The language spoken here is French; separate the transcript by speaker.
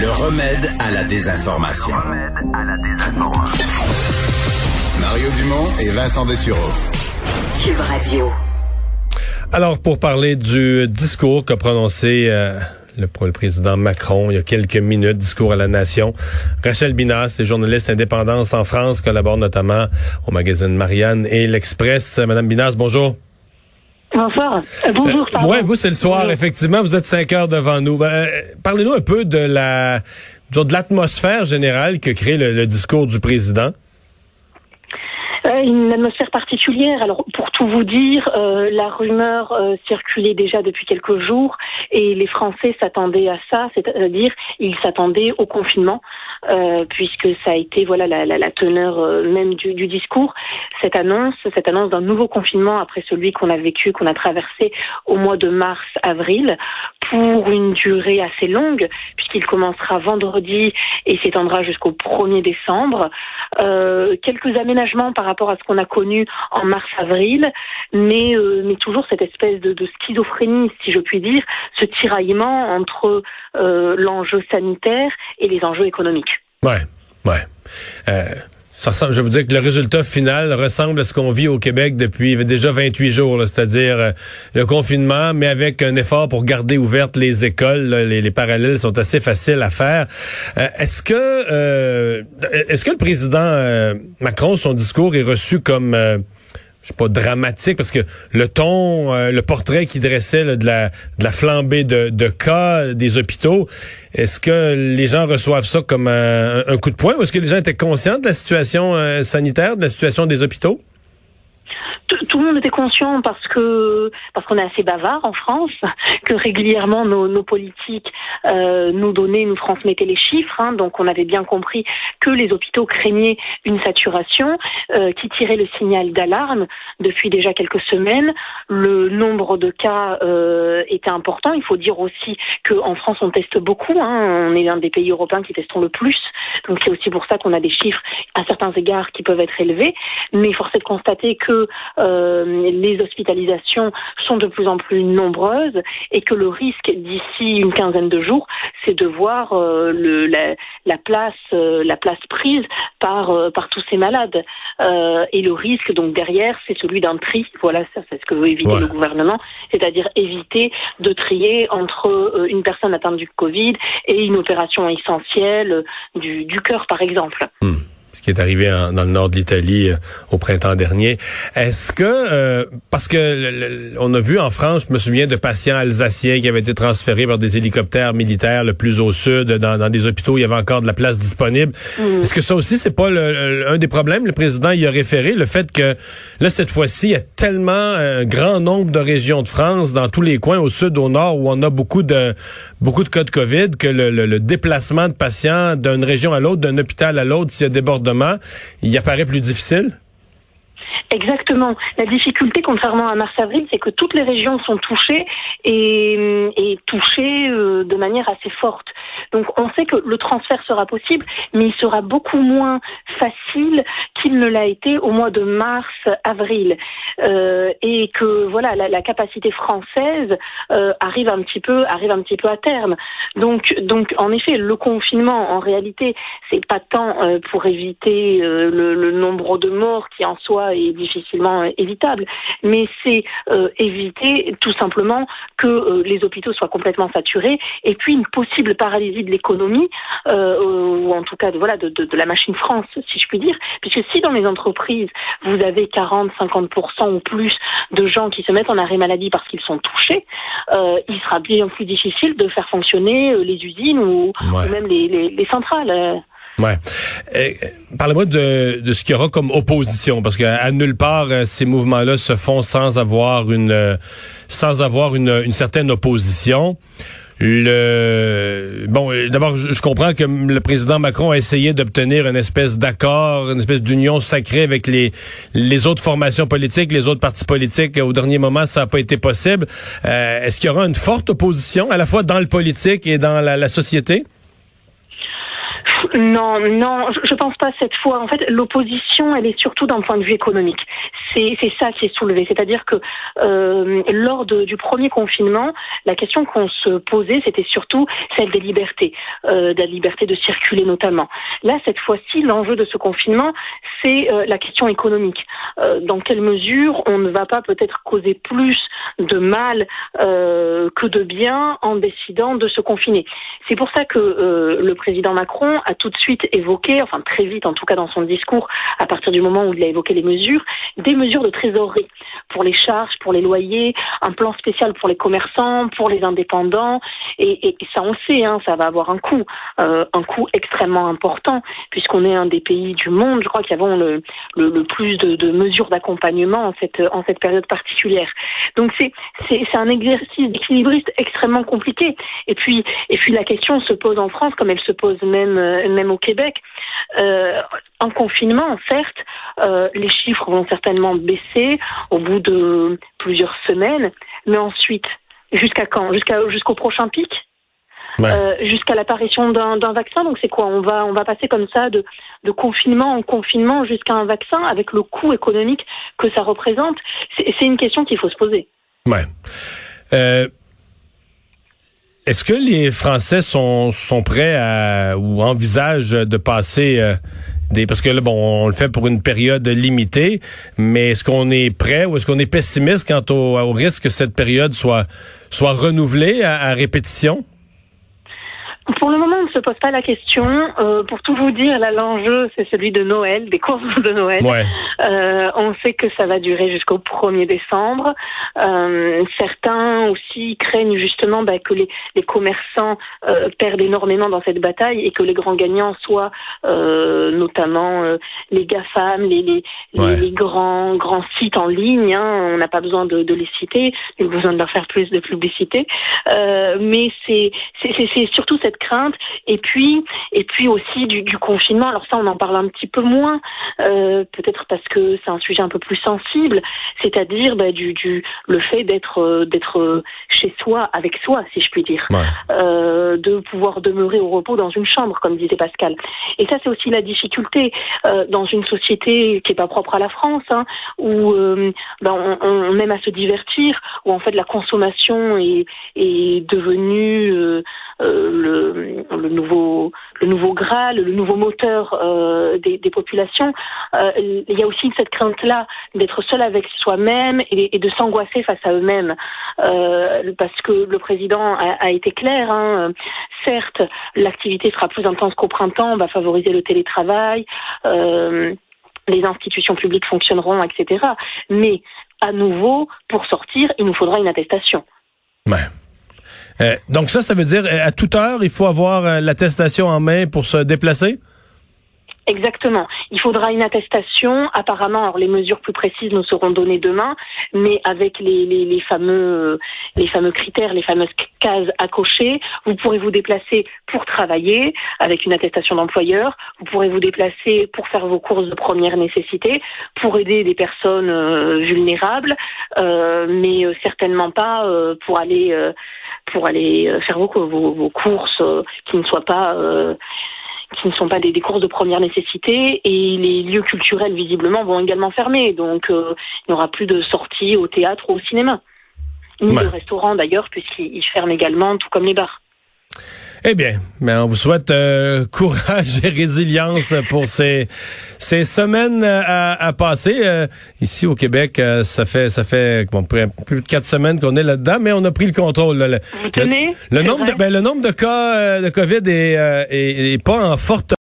Speaker 1: Le remède à la désinformation. Mario Dumont et Vincent Dessureau.
Speaker 2: Cube Radio.
Speaker 3: Alors, pour parler du discours qu'a prononcé euh, le, le, président Macron il y a quelques minutes, discours à la nation, Rachel Binas, journaliste indépendance en France, collabore notamment au magazine Marianne et l'Express. Madame Binas, bonjour.
Speaker 4: Bonsoir. Euh, bonjour.
Speaker 3: Euh, ouais, vous c'est le soir, bonjour. effectivement. Vous êtes cinq heures devant nous. Ben, Parlez-nous un peu de la, de l'atmosphère générale que crée le, le discours du président.
Speaker 4: Euh, une atmosphère particulière. Alors, pour tout vous dire, euh, la rumeur euh, circulait déjà depuis quelques jours et les Français s'attendaient à ça, c'est-à-dire ils s'attendaient au confinement, euh, puisque ça a été voilà la, teneur même du, du, discours. Cette annonce, cette annonce d'un nouveau confinement après celui qu'on a vécu, qu'on a traversé au mois de mars-avril, pour une durée assez longue, puisqu'il commencera vendredi et s'étendra jusqu'au 1er décembre. Quelques aménagements par rapport à ce qu'on a connu en mars-avril, mais, euh, mais toujours cette espèce de, de, schizophrénie, si je puis dire, ce tiraillement entre euh, l'enjeu sanitaire et les enjeux économiques.
Speaker 3: Ouais, ouais. Euh, ça ressemble, je vous dire que le résultat final ressemble à ce qu'on vit au Québec depuis déjà 28 jours, c'est-à-dire euh, le confinement, mais avec un effort pour garder ouvertes les écoles. Là, les, les, parallèles sont assez faciles à faire. Euh, est-ce que euh, est-ce que le président Macron, son discours est reçu comme je sais pas dramatique parce que le ton, euh, le portrait qu'il dressait de, la, flambée de, de cas des hôpitaux, est-ce que les gens reçoivent ça comme un, un coup de poing ou est-ce que les gens étaient conscients de la situation euh, sanitaire, de la situation des hôpitaux?
Speaker 4: Tout le monde était conscient parce que parce qu'on est assez bavard en France, que régulièrement nos, nos politiques euh, nous donnaient, nous transmettaient les chiffres. Hein, donc on avait bien compris que les hôpitaux craignaient une saturation euh, qui tirait le signal d'alarme depuis déjà quelques semaines. Le nombre de cas euh, était important. Il faut dire aussi qu'en France on teste beaucoup. Hein, on est l'un des pays européens qui testons le plus. Donc c'est aussi pour ça qu'on a des chiffres à certains égards qui peuvent être élevés. Mais force est de constater que euh, les hospitalisations sont de plus en plus nombreuses et que le risque d'ici une quinzaine de jours, c'est de voir euh, le, la, la, place, euh, la place prise par euh, par tous ces malades. Euh, et le risque donc derrière, c'est celui d'un tri. Voilà, ça c'est ce que veut éviter le gouvernement, c'est-à-dire éviter de trier entre une personne atteinte du Covid et une opération essentielle du, du cœur, par exemple.
Speaker 3: Mmh ce qui est arrivé en, dans le nord de l'Italie euh, au printemps dernier. Est-ce que euh, parce que le, le, on a vu en France, je me souviens de patients alsaciens qui avaient été transférés par des hélicoptères militaires le plus au sud, dans, dans des hôpitaux où il y avait encore de la place disponible. Mmh. Est-ce que ça aussi c'est pas le, un des problèmes? Le président y a référé le fait que là cette fois-ci il y a tellement un grand nombre de régions de France dans tous les coins au sud, au nord où on a beaucoup de beaucoup de cas de Covid que le, le déplacement de patients d'une région à l'autre, d'un hôpital à l'autre, s'il y a débordement, il apparaît plus difficile?
Speaker 4: Exactement. La difficulté, contrairement à mars-avril, c'est que toutes les régions sont touchées et, et touchées euh, de manière assez forte. Donc on sait que le transfert sera possible, mais il sera beaucoup moins facile qu'il ne l'a été au mois de mars-avril. Euh, et que voilà, la, capacité française euh, arrive un petit peu, arrive un petit peu à terme. Donc, donc en effet, le confinement, en réalité, c'est pas tant euh, pour éviter le, le, nombre de morts qui en soi est difficilement évitable, mais c'est éviter tout simplement que les hôpitaux soient complètement saturés et puis une possible paralysie de l'économie ou en tout cas de voilà de, de, de la machine France, si je puis dire, puisque si dans les entreprises vous avez 40-50% ou plus de gens qui se mettent en arrêt maladie parce qu'ils sont touchés, euh, il sera bien plus difficile de faire fonctionner les usines ou, ouais. ou même les, les, les centrales.
Speaker 3: Ouais. Euh, Parlez-moi de, de ce qu'il y aura comme opposition, parce qu'à nulle part euh, ces mouvements-là se font sans avoir une euh, sans avoir une, une certaine opposition. Le bon, d'abord, je comprends que le président Macron a essayé d'obtenir une espèce d'accord, une espèce d'union sacrée avec les autres formations politiques, les autres partis politiques. Au dernier moment, ça n'a pas été possible. Euh, Est-ce qu'il y aura une forte opposition, à la fois dans le politique et dans la société?
Speaker 4: Non, non, je pense pas cette fois. En fait, l'opposition, elle est surtout d'un point de vue économique. C'est ça qui est soulevé. C'est-à-dire que euh, lors du premier confinement, la question qu'on se posait, c'était surtout celle des libertés, euh, de la liberté de circuler notamment. Là, cette fois-ci, l'enjeu de ce confinement, c'est euh, la question économique. Euh, dans quelle mesure on ne va pas peut-être causer plus de mal euh, que de bien en décidant de se confiner? C'est pour ça que le président Macron a tout de suite évoqué, enfin très vite en tout cas dans son discours, à partir du moment où il a évoqué les mesures, des mesures de trésorerie pour les charges, pour les loyers, un plan spécial pour les commerçants, pour les indépendants, et, et ça on sait, hein, ça va avoir un coût, euh, un coût extrêmement important, puisqu'on est un des pays du monde, je crois, qui avons le, le, le plus de, de mesures d'accompagnement en cette, en cette période particulière. Donc c'est c'est un exercice d'équilibriste extrêmement compliqué. Et puis et puis la question se pose en France comme elle se pose même même au Québec. Euh, en confinement, certes, euh, les chiffres vont certainement baisser au bout de plusieurs semaines, mais ensuite, jusqu'à quand? Jusqu'à jusqu'au prochain pic?
Speaker 3: Ouais.
Speaker 4: euh, jusqu'à l'apparition d'un vaccin. Donc c'est quoi? On va on va passer comme ça de, de confinement en confinement jusqu'à un vaccin avec le coût économique que ça représente? C'est c'est une question qu'il faut se poser.
Speaker 3: Ouais. Est-ce que les Français sont, sont prêts à ou envisagent de passer euh, des parce que là bon on le fait pour une période limitée, mais est-ce qu'on est prêt ou est-ce qu'on est pessimiste quant au, risque que cette période soit soit renouvelée à répétition?
Speaker 4: Pour le moment, on ne se pose pas la question. Euh, pour tout vous dire, là, l'enjeu, c'est celui de Noël, des courses de Noël.
Speaker 3: Ouais.
Speaker 4: Euh, on sait que ça va durer jusqu'au 1er décembre. Euh, certains aussi craignent justement bah, que les, les commerçants perdent énormément dans cette bataille et que les grands gagnants soient notamment les GAFAM, les, les,
Speaker 3: Ouais.
Speaker 4: les, les grands grands sites en ligne. Hein, on n'a pas besoin de, de les citer, il n'y a besoin de leur faire plus de publicité. Mais c'est surtout cette crainte et puis et puis aussi du, du confinement. Alors ça, on en parle un petit peu moins, euh, peut-être parce que c'est un sujet un peu plus sensible, c'est-à-dire bah, du, du le fait d'être euh, d'être euh, chez soi avec soi, si je puis dire,
Speaker 3: Ouais.
Speaker 4: euh, de pouvoir demeurer au repos dans une chambre, comme disait Pascal. Et ça, c'est aussi la difficulté euh, dans une société qui est pas propre à la France, hein, où ben, on, on aime à se divertir, où en fait la consommation est, est devenue le, le nouveau le nouveau graal, le nouveau moteur euh, des, populations. Euh, il y a aussi cette crainte-là d'être seul avec soi-même et, de s'angoisser face à eux-mêmes, euh, parce que le président a, été clair. Hein, certes, l'activité sera plus intense qu'au printemps, on va favoriser le télétravail. Euh, les institutions publiques fonctionneront, etc. Mais à nouveau, pour sortir, il nous faudra une attestation.
Speaker 3: Ouais. Euh, donc ça, ça veut dire euh, à toute heure, il faut avoir euh, l'attestation en main pour se déplacer?
Speaker 4: Exactement. Il faudra une attestation. Apparemment, les mesures plus précises nous seront données demain, mais avec les, fameux les fameux critères, les fameuses cases à cocher, vous pourrez vous déplacer pour travailler avec une attestation d'employeur. Vous pourrez vous déplacer pour faire vos courses de première nécessité, pour aider des personnes vulnérables, mais certainement pas pour aller pour aller euh, faire vos, vos, vos courses euh, qui ne soient pas euh, qui ne sont pas des, des courses de première nécessité. Et les lieux culturels visiblement vont également fermer. Donc euh, il n'y aura plus de sorties au théâtre ou au cinéma. Ni
Speaker 3: Ouais.
Speaker 4: de restaurants d'ailleurs puisqu'ils ils ferment également tout comme les bars
Speaker 3: Eh bien, ben on vous souhaite euh, courage et résilience pour ces ces semaines à, à passer. Euh, ici au Québec, euh, ça fait ça fait bon, plus de quatre semaines qu'on est là-dedans, mais on a pris le contrôle. là. Le,
Speaker 4: Vous tenez?
Speaker 3: le, nombre de ben, le nombre de cas euh, de Covid est, euh, est, est pas en forte